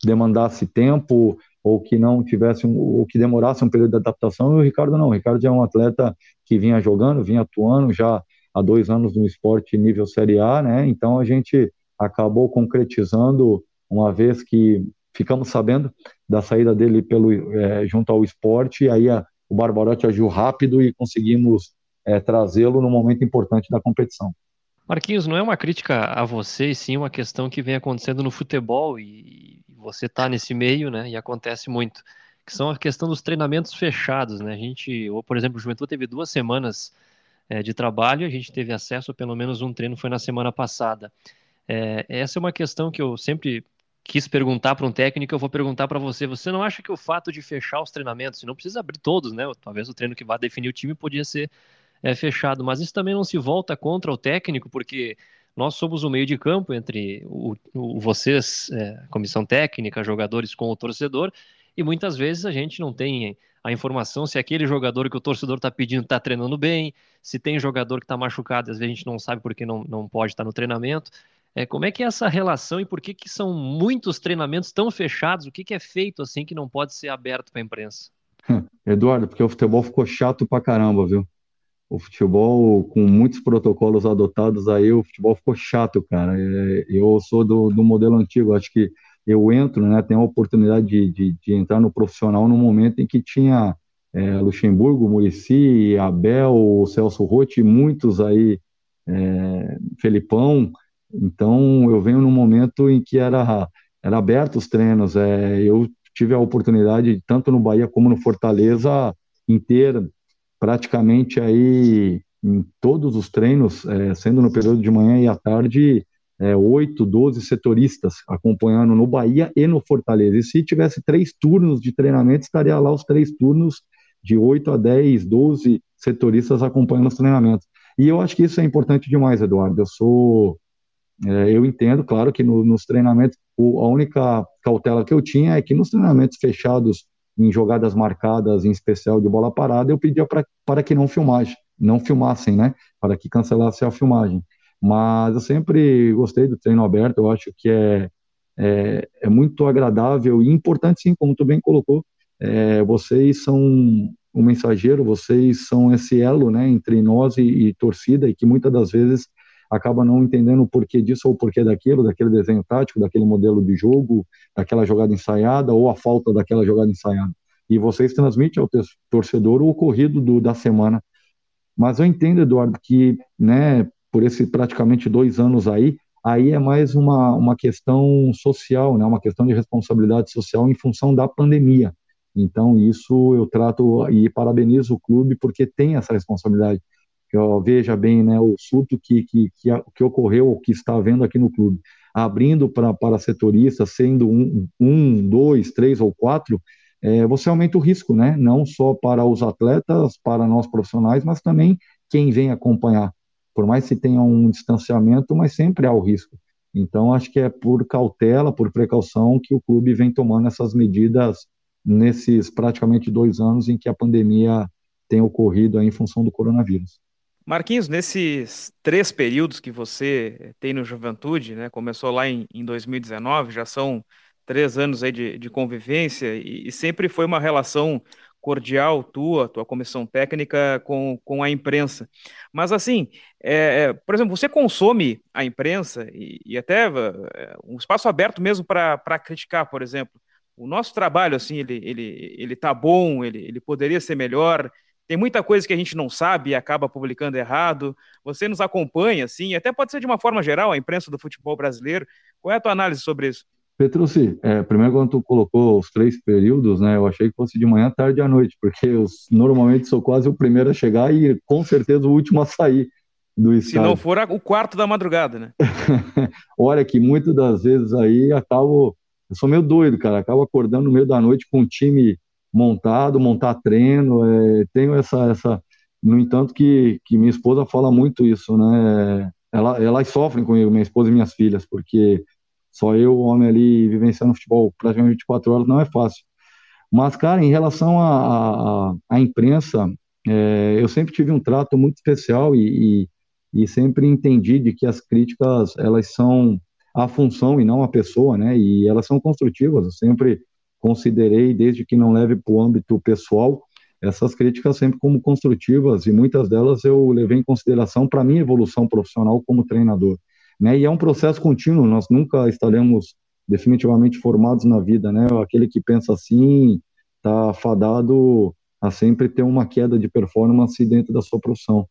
Speaker 5: demandasse tempo ou que não tivesse um, ou que demorasse um período de adaptação, e o Ricardo não. O Ricardo é um atleta que vinha jogando, vinha atuando já há dois anos no esporte nível Série A, né? Então a gente acabou concretizando, uma vez que ficamos sabendo da saída dele pelo é, junto ao esporte, e aí a, o Barbarotti agiu rápido e conseguimos é, trazê-lo no momento importante da competição.
Speaker 3: Marquinhos, não é uma crítica a você, sim uma questão que vem acontecendo no futebol e você está nesse meio, né? E acontece muito, que são a questão dos treinamentos fechados, né? A gente, ou por exemplo, o Juventude teve duas semanas é, de trabalho, a gente teve acesso a pelo menos um treino, foi na semana passada. É, essa é uma questão que eu sempre quis perguntar para um técnico, eu vou perguntar para você. Você não acha que o fato de fechar os treinamentos, não precisa abrir todos, né? Talvez o treino que vai definir o time podia ser é, fechado, mas isso também não se volta contra o técnico, porque nós somos o meio de campo entre o, o vocês, é, comissão técnica, jogadores com o torcedor, e muitas vezes a gente não tem a informação se aquele jogador que o torcedor está pedindo está treinando bem, se tem jogador que está machucado, às vezes a gente não sabe porque não, não pode estar tá no treinamento. É, como é que é essa relação e por que, que são muitos treinamentos tão fechados? O que, que é feito assim que não pode ser aberto para a imprensa?
Speaker 5: Eduardo, porque o futebol ficou chato pra caramba, viu? O futebol com muitos protocolos adotados aí, o futebol ficou chato, cara. É, eu sou do, do modelo antigo, acho que eu entro, né, tenho a oportunidade de, de, de entrar no profissional no momento em que tinha é, Luxemburgo, Murici, Abel, Celso Rotti, muitos aí, é, Felipão, então eu venho num momento em que era, era aberto os treinos, é, eu tive a oportunidade, tanto no Bahia como no Fortaleza, inteira, praticamente aí em todos os treinos, é, sendo no período de manhã e à tarde, é, 8, 12 setoristas acompanhando no Bahia e no Fortaleza. E se tivesse três turnos de treinamento, estaria lá os três turnos de 8 a 10, 12 setoristas acompanhando os treinamentos. E eu acho que isso é importante demais, Eduardo. Eu sou. É, eu entendo, claro, que no, nos treinamentos, o, a única cautela que eu tinha é que nos treinamentos fechados em jogadas marcadas, em especial de bola parada, eu pedia pra, para que não filmassem, não filmassem, né? Para que cancelasse a filmagem. Mas eu sempre gostei do treino aberto, eu acho que é, é, é muito agradável e importante, sim, como tu bem colocou. É, vocês são o mensageiro, vocês são esse elo, né, entre nós e, e torcida, e que muitas das vezes acaba não entendendo o porquê disso ou o porquê daquilo, daquele desenho tático, daquele modelo de jogo, daquela jogada ensaiada ou a falta daquela jogada ensaiada. E vocês transmitem ao torcedor o ocorrido do, da semana. Mas eu entendo, Eduardo, que né, por esses praticamente dois anos aí, aí é mais uma, uma questão social, né, uma questão de responsabilidade social em função da pandemia. Então, isso eu trato e parabenizo o clube porque tem essa responsabilidade veja bem né, o surto que, que, que, que ocorreu, que está havendo aqui no clube, abrindo pra, para setoristas, sendo um, um, dois, três ou quatro, é, você aumenta o risco, né? Não só para os atletas, para nós profissionais, mas também quem vem acompanhar. Por mais que tenha um distanciamento, mas sempre há o risco. Então, acho que é por cautela, por precaução, que o clube vem tomando essas medidas nesses praticamente dois anos em que a pandemia tem ocorrido em função do coronavírus.
Speaker 4: Marquinhos, nesses três períodos que você tem no Juventude, né, começou lá em, em 2019, já são três anos aí de, de convivência e, e, sempre foi uma relação cordial tua, tua comissão técnica com, com a imprensa. Mas assim, é por exemplo, você consome a imprensa e, e até é, um espaço aberto mesmo para criticar, por exemplo. O nosso trabalho, assim, ele, ele, ele tá bom, ele, ele poderia ser melhor, tem muita coisa que a gente não sabe e acaba publicando errado. Você nos acompanha, assim, até pode ser de uma forma geral, a imprensa do futebol brasileiro. Qual é a tua análise sobre isso?
Speaker 5: Petrucci, é, primeiro quando tu colocou os três períodos, né, eu achei que fosse de manhã, tarde e à noite, porque eu normalmente sou quase o primeiro a chegar e com certeza o último a sair do estádio.
Speaker 4: Se não for o quarto da madrugada, né?
Speaker 5: Olha que muitas das vezes aí acabo, eu sou meio doido, cara, acabo acordando no meio da noite com um time montado, montar treino, é, tenho essa, essa, no entanto que, que minha esposa fala muito isso, né, ela, elas sofrem comigo, minha esposa e minhas filhas, porque só eu, homem ali, vivenciando futebol praticamente 24 horas, não é fácil. Mas, cara, em relação à imprensa, é, eu sempre tive um trato muito especial e, e, e, sempre entendi de que as críticas, elas são a função e não a pessoa, né? E elas são construtivas. Eu sempre considerei, desde que não leve para o âmbito pessoal, essas críticas sempre como construtivas e muitas delas eu levei em consideração para minha evolução profissional como treinador, né? E é um processo contínuo, nós nunca estaremos definitivamente formados na vida, né? Aquele que pensa assim está fadado a sempre ter uma queda de performance dentro da sua profissão.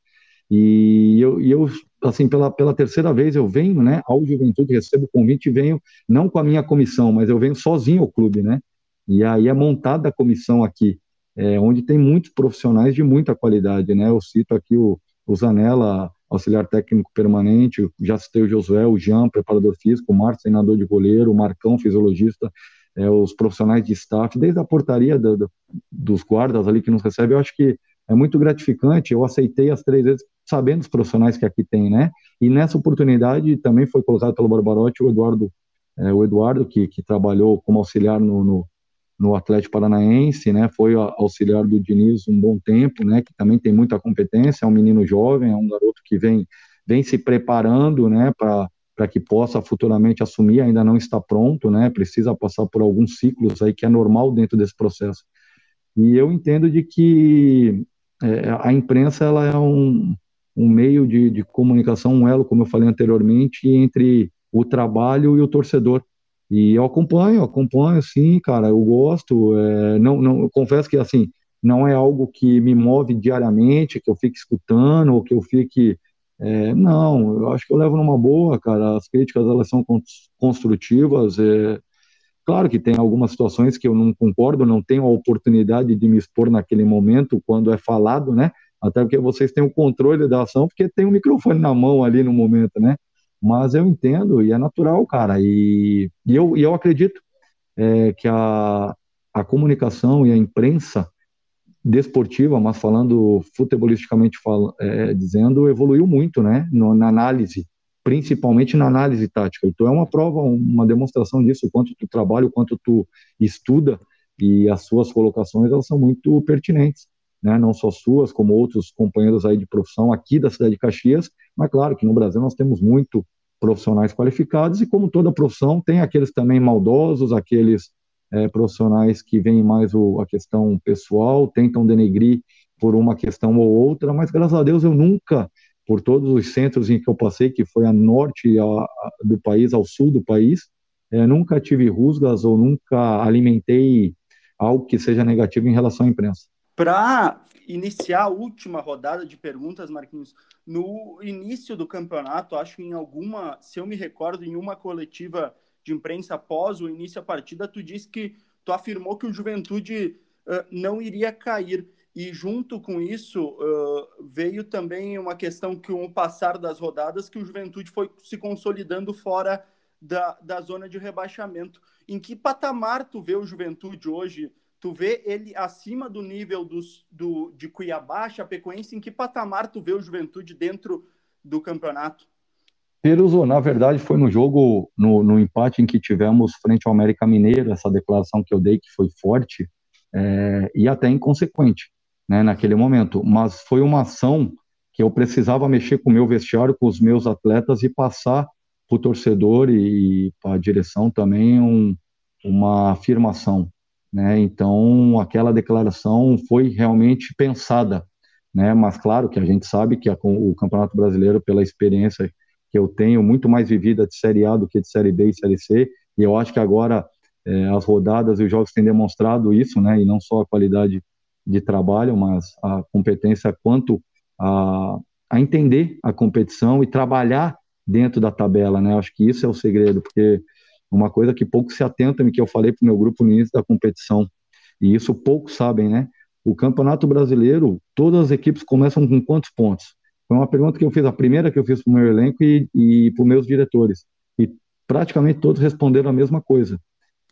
Speaker 5: E eu, e eu assim, pela, pela terceira vez eu venho, né, ao Juventude, recebo o convite e venho, não com a minha comissão, mas eu venho sozinho ao clube, né, e aí é montada a comissão aqui, é, onde tem muitos profissionais de muita qualidade, né? Eu cito aqui o, o Zanella, auxiliar técnico permanente, já citei o Josué, o Jean, preparador físico, o Marcos, treinador de goleiro, o Marcão, fisiologista, é, os profissionais de staff, desde a portaria do, do, dos guardas ali que nos recebem, eu acho que é muito gratificante. Eu aceitei as três vezes, sabendo os profissionais que aqui tem, né? E nessa oportunidade também foi colocado pelo Barbarotti o Eduardo, é, o Eduardo que, que trabalhou como auxiliar no, no no Atlético Paranaense, né? Foi auxiliar do Diniz um bom tempo, né? Que também tem muita competência, é um menino jovem, é um garoto que vem vem se preparando, né? Para para que possa futuramente assumir, ainda não está pronto, né? Precisa passar por alguns ciclos aí que é normal dentro desse processo. E eu entendo de que é, a imprensa ela é um, um meio de, de comunicação, um elo, como eu falei anteriormente, entre o trabalho e o torcedor. E eu acompanho, acompanho, sim, cara, eu gosto. É, não, não, eu confesso que assim não é algo que me move diariamente, que eu fique escutando ou que eu fique é, não, eu acho que eu levo numa boa, cara. As críticas elas são construtivas. É, claro que tem algumas situações que eu não concordo, não tenho a oportunidade de me expor naquele momento quando é falado, né? Até porque vocês têm o controle da ação, porque tem o um microfone na mão ali no momento, né? Mas eu entendo e é natural, cara. E, e eu, e eu acredito é, que a, a comunicação e a imprensa desportiva, mas falando futebolisticamente fala, é, dizendo, evoluiu muito, né? No, na análise, principalmente na análise tática. Então é uma prova, uma demonstração disso, o quanto tu trabalha, o quanto tu estuda e as suas colocações elas são muito pertinentes né, não só suas, como outros companheiros aí de profissão aqui da cidade de Caxias, mas claro que no Brasil nós temos muito profissionais qualificados e como toda profissão tem aqueles também maldosos, aqueles é, profissionais que veem mais o, a questão pessoal, tentam denegrir por uma questão ou outra, mas graças a Deus eu nunca, por todos os centros em que eu passei, que foi a norte a, a, do país, ao sul do país, é, nunca tive rusgas ou nunca alimentei algo que seja negativo em relação à imprensa.
Speaker 2: Para iniciar a última rodada de perguntas, Marquinhos, no início do campeonato, acho que em alguma, se eu me recordo, em uma coletiva de imprensa após o início da partida, tu disse que tu afirmou que o Juventude uh, não iria cair. E junto com isso uh, veio também uma questão que com o passar das rodadas que o Juventude foi se consolidando fora da, da zona de rebaixamento. Em que patamar tu vê o Juventude hoje? Tu vê ele acima do nível dos, do, de Cuiabá, Chapecoense? Em que patamar tu vê o Juventude dentro do campeonato?
Speaker 5: Peruso, na verdade, foi no jogo, no, no, empate em que tivemos frente ao América Mineiro, essa declaração que eu dei que foi forte é, e até inconsequente. né, naquele momento, mas foi uma ação que eu precisava mexer com o meu vestiário, com os meus atletas e passar para o torcedor e, para a direção também um, uma afirmação. Né? Então, aquela declaração foi realmente pensada, né? mas claro que a gente sabe que a, o Campeonato Brasileiro, pela experiência que eu tenho, muito mais vivida de Série A do que de Série B e Série C, e eu acho que agora é, as rodadas e os jogos têm demonstrado isso, né? e não só a qualidade de trabalho, mas a competência quanto a, a entender a competição e trabalhar dentro da tabela, né? Acho que isso é o segredo, porque uma coisa que poucos se atentam e que eu falei para o meu grupo no início da competição, e isso poucos sabem, né? O Campeonato Brasileiro, todas as equipes começam com quantos pontos? Foi uma pergunta que eu fiz, a primeira que eu fiz para o meu elenco e, e para os meus diretores. E praticamente todos responderam a mesma coisa: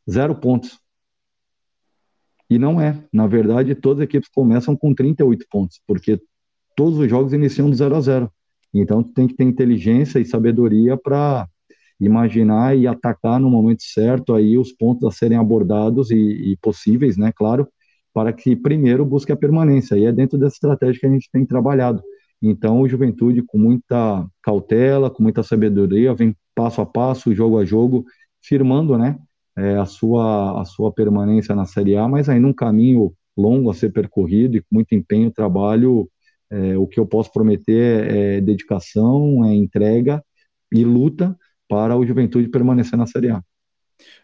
Speaker 5: zero pontos. E não é. Na verdade, todas as equipes começam com 38 pontos, porque todos os jogos iniciam do 0 a 0. Então, tem que ter inteligência e sabedoria para imaginar e atacar no momento certo aí os pontos a serem abordados e, e, possíveis, né, claro, para que primeiro busque a permanência. E é dentro dessa estratégia que a gente tem trabalhado. Então, o Juventude, com muita cautela, com muita sabedoria, vem passo a passo, jogo a jogo, firmando, né, é, a, sua, a sua permanência na Série A, mas ainda um caminho longo a ser percorrido e com muito empenho, trabalho é, o que eu posso prometer é, dedicação, é entrega e luta para o Juventude permanecer na Série A.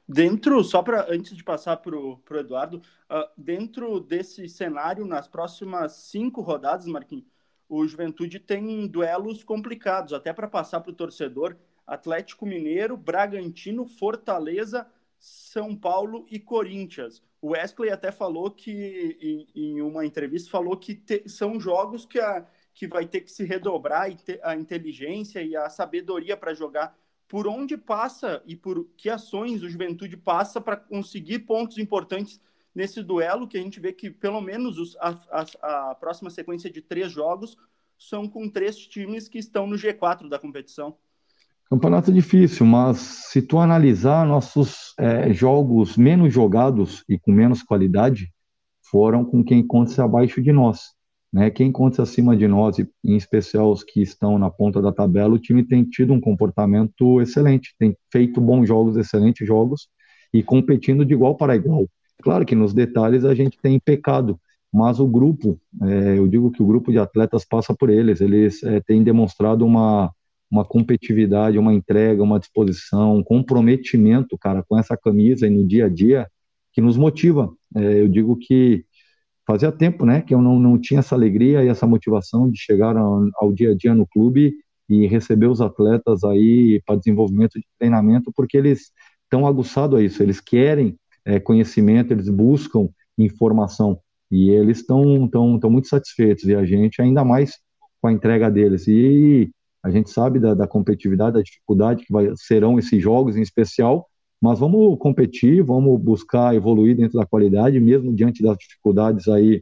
Speaker 2: Dentro, só para antes de passar para o Eduardo, uh, dentro desse cenário, nas próximas cinco rodadas, Marquinhos, o Juventude tem duelos complicados, até para passar para o torcedor: Atlético Mineiro, Bragantino, Fortaleza, São Paulo e Corinthians. O Wesley até falou que, em, em uma entrevista, falou que te, são jogos que, a, que vai ter que se redobrar a inteligência e a sabedoria para jogar. Por onde passa e por que ações o Juventude passa para conseguir pontos importantes nesse duelo, que a gente vê que pelo menos os, a, a, a próxima sequência de três jogos são com três times que estão no G4 da competição.
Speaker 5: Campeonato difícil, mas se tu analisar nossos é, jogos menos jogados e com menos qualidade, foram com quem encontra-se abaixo de nós. Né? Quem encontra-se acima de nós, e em especial os que estão na ponta da tabela, o time tem tido um comportamento excelente, tem feito bons jogos, excelentes jogos, e competindo de igual para igual. Claro que nos detalhes a gente tem pecado, mas o grupo, é, eu digo que o grupo de atletas passa por eles, eles é, têm demonstrado uma uma competitividade, uma entrega, uma disposição, um comprometimento, cara, com essa camisa e no dia a dia que nos motiva. É, eu digo que fazia tempo, né, que eu não, não tinha essa alegria e essa motivação de chegar ao, ao dia a dia no clube e receber os atletas aí para desenvolvimento de treinamento, porque eles estão aguçados a isso, eles querem é, conhecimento, eles buscam informação. E eles estão tão, tão muito satisfeitos. E a gente ainda mais com a entrega deles. E a gente sabe da, da competitividade, da dificuldade que vai, serão esses jogos em especial, mas vamos competir, vamos buscar evoluir dentro da qualidade, mesmo diante das dificuldades aí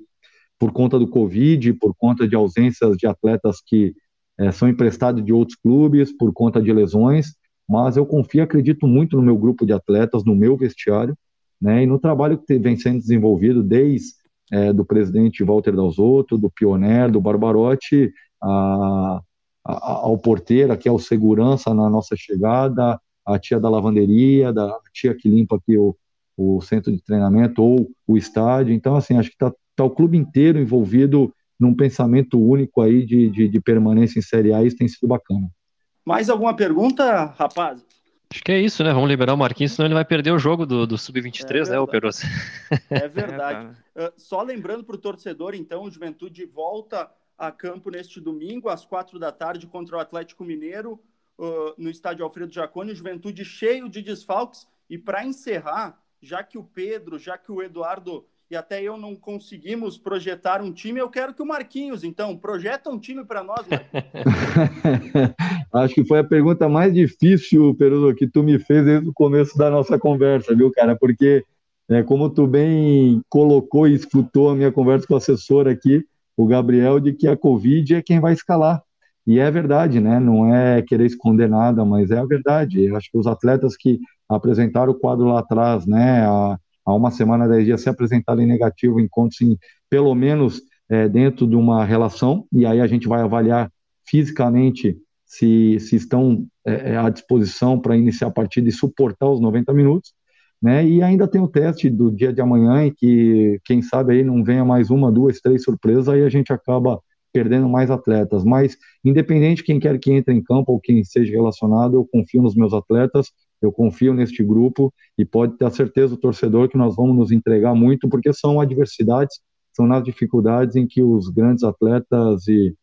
Speaker 5: por conta do Covid, por conta de ausências de atletas que é, são emprestados de outros clubes, por conta de lesões, mas eu confio acredito muito no meu grupo de atletas, no meu vestiário, né, e no trabalho que vem sendo desenvolvido desde é, do presidente Walter Dalzotto, do Pioner, do Barbarotti, a, ao porteiro, aqui ao segurança na nossa chegada, a tia da lavanderia, da tia que limpa aqui o, o centro de treinamento ou o estádio. Então, assim, acho que está tá o clube inteiro envolvido num pensamento único aí de, de, de permanência em Série A, isso tem sido bacana.
Speaker 2: Mais alguma pergunta, rapaz?
Speaker 3: Acho que é isso, né? Vamos liberar o Marquinhos, senão ele vai perder o jogo do, do Sub-23, é né, o Peroso?
Speaker 2: É verdade. uh, só lembrando para o torcedor, então, o Juventude volta a campo neste domingo, às quatro da tarde, contra o Atlético Mineiro, uh, no estádio Alfredo Jaconi, Juventude cheio de desfalques. E para encerrar, já que o Pedro, já que o Eduardo e até eu não conseguimos projetar um time, eu quero que o Marquinhos, então, projeta um time para nós,
Speaker 5: Acho que foi a pergunta mais difícil, Peruso, que tu me fez desde o começo da nossa conversa, viu, cara? Porque, é, como tu bem colocou e escutou a minha conversa com o assessor aqui, o Gabriel de que a Covid é quem vai escalar. E é verdade, né? Não é querer esconder nada, mas é a verdade. Eu acho que os atletas que apresentaram o quadro lá atrás, né, há, há uma semana, dez dias, se apresentaram em negativo, em pelo menos é, dentro de uma relação, e aí a gente vai avaliar fisicamente se, se estão é, é à disposição para iniciar a partida e suportar os 90 minutos, né? E ainda tem o teste do dia de amanhã, em que, quem sabe, aí não venha mais uma, duas, três surpresas, aí a gente acaba perdendo mais atletas. Mas, independente de quem quer que entre em campo ou quem seja relacionado, eu confio nos meus atletas, eu confio neste grupo e pode ter certeza o torcedor que nós vamos nos entregar muito, porque são adversidades, são nas dificuldades em que os grandes atletas e,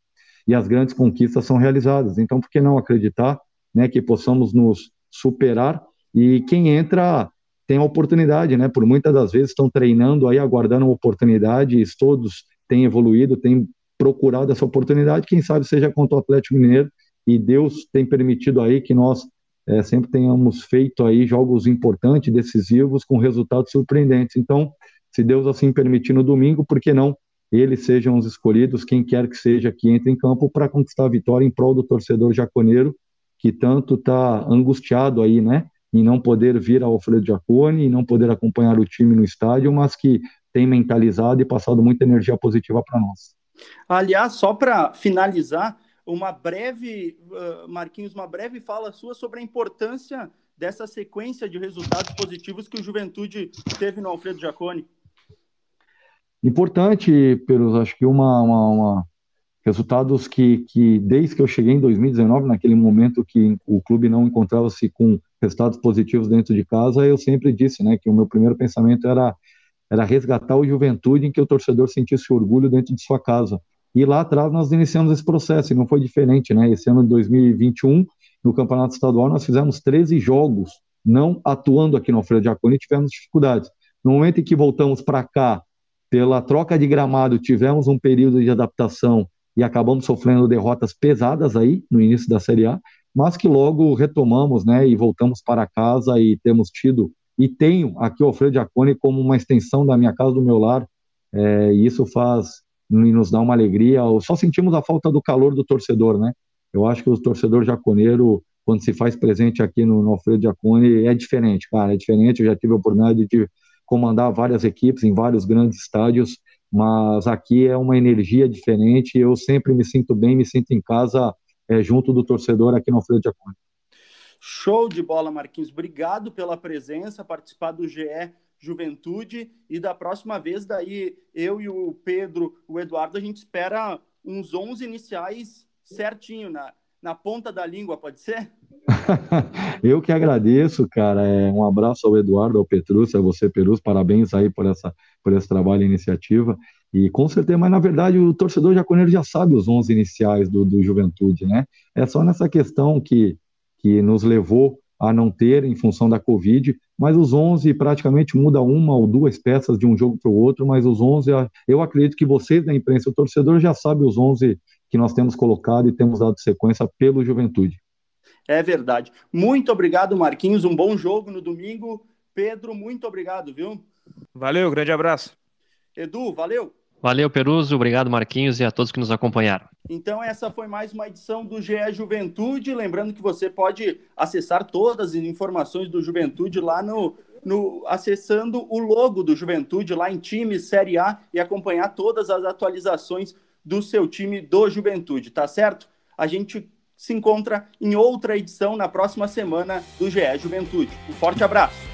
Speaker 5: e as grandes conquistas são realizadas. Então, por que não acreditar né, que possamos nos superar e quem entra tem a oportunidade, né? Por muitas das vezes estão treinando aí, aguardando uma oportunidade, e todos têm evoluído, têm procurado essa oportunidade, quem sabe seja contra o Atlético Mineiro, e Deus tem permitido aí que nós é, sempre tenhamos feito aí jogos importantes, decisivos, com resultados surpreendentes. Então, se Deus assim permitir no domingo, por que não eles sejam os escolhidos, quem quer que seja que entre em campo para conquistar a vitória em prol do torcedor jaconeiro, que tanto está angustiado aí, né, em não poder vir ao Alfredo Jacone, e não poder acompanhar o time no estádio, mas que tem mentalizado e passado muita energia positiva para nós.
Speaker 2: Aliás, só para finalizar, uma breve, uh, Marquinhos, uma breve fala sua sobre a importância dessa sequência de resultados positivos que o Juventude teve no Alfredo Jacone.
Speaker 5: Importante, Pelos, acho que uma, uma, uma, resultados que, que desde que eu cheguei em 2019, naquele momento que o clube não encontrava-se com resultados positivos dentro de casa, eu sempre disse, né, que o meu primeiro pensamento era era resgatar o Juventude em que o torcedor sentisse orgulho dentro de sua casa. E lá atrás nós iniciamos esse processo e não foi diferente, né? Esse ano de 2021, no Campeonato Estadual, nós fizemos 13 jogos não atuando aqui no Alfredo Jaconi tivemos dificuldades. No momento em que voltamos para cá, pela troca de gramado, tivemos um período de adaptação e acabamos sofrendo derrotas pesadas aí no início da Série A, mas que logo retomamos, né, e voltamos para casa e temos tido e tenho aqui o Alfredo Jaconi como uma extensão da minha casa, do meu lar, é, e isso faz nos dá uma alegria. Só sentimos a falta do calor do torcedor, né? Eu acho que o torcedor jaconeiro, quando se faz presente aqui no, no Alfredo Jaconi, é diferente, cara, é diferente. Eu já tive a oportunidade de comandar várias equipes em vários grandes estádios, mas aqui é uma energia diferente. Eu sempre me sinto bem, me sinto em casa é, junto do torcedor aqui no Alfredo Jaconi.
Speaker 2: Show de bola, Marquinhos. Obrigado pela presença, participar do GE Juventude. E da próxima vez, daí eu e o Pedro, o Eduardo, a gente espera uns 11 iniciais certinho na, na ponta da língua, pode ser?
Speaker 5: eu que agradeço, cara. É, um abraço ao Eduardo, ao Petrus, a você, Perus. Parabéns aí por, essa, por esse trabalho e iniciativa. E com certeza, mas na verdade o torcedor jaconeiro já sabe os 11 iniciais do, do Juventude, né? É só nessa questão que que nos levou a não ter em função da Covid, mas os 11 praticamente muda uma ou duas peças de um jogo para o outro, mas os 11, eu acredito que vocês da imprensa, o torcedor já sabe os 11 que nós temos colocado e temos dado sequência pelo Juventude.
Speaker 2: É verdade. Muito obrigado, Marquinhos, um bom jogo no domingo. Pedro, muito obrigado, viu?
Speaker 4: Valeu, grande abraço.
Speaker 2: Edu, valeu.
Speaker 3: Valeu, Peruso. Obrigado, Marquinhos, e a todos que nos acompanharam.
Speaker 2: Então, essa foi mais uma edição do GE Juventude. Lembrando que você pode acessar todas as informações do Juventude lá no, no acessando o logo do Juventude lá em time Série A e acompanhar todas as atualizações do seu time do Juventude, tá certo? A gente se encontra em outra edição na próxima semana do GE Juventude. Um forte abraço.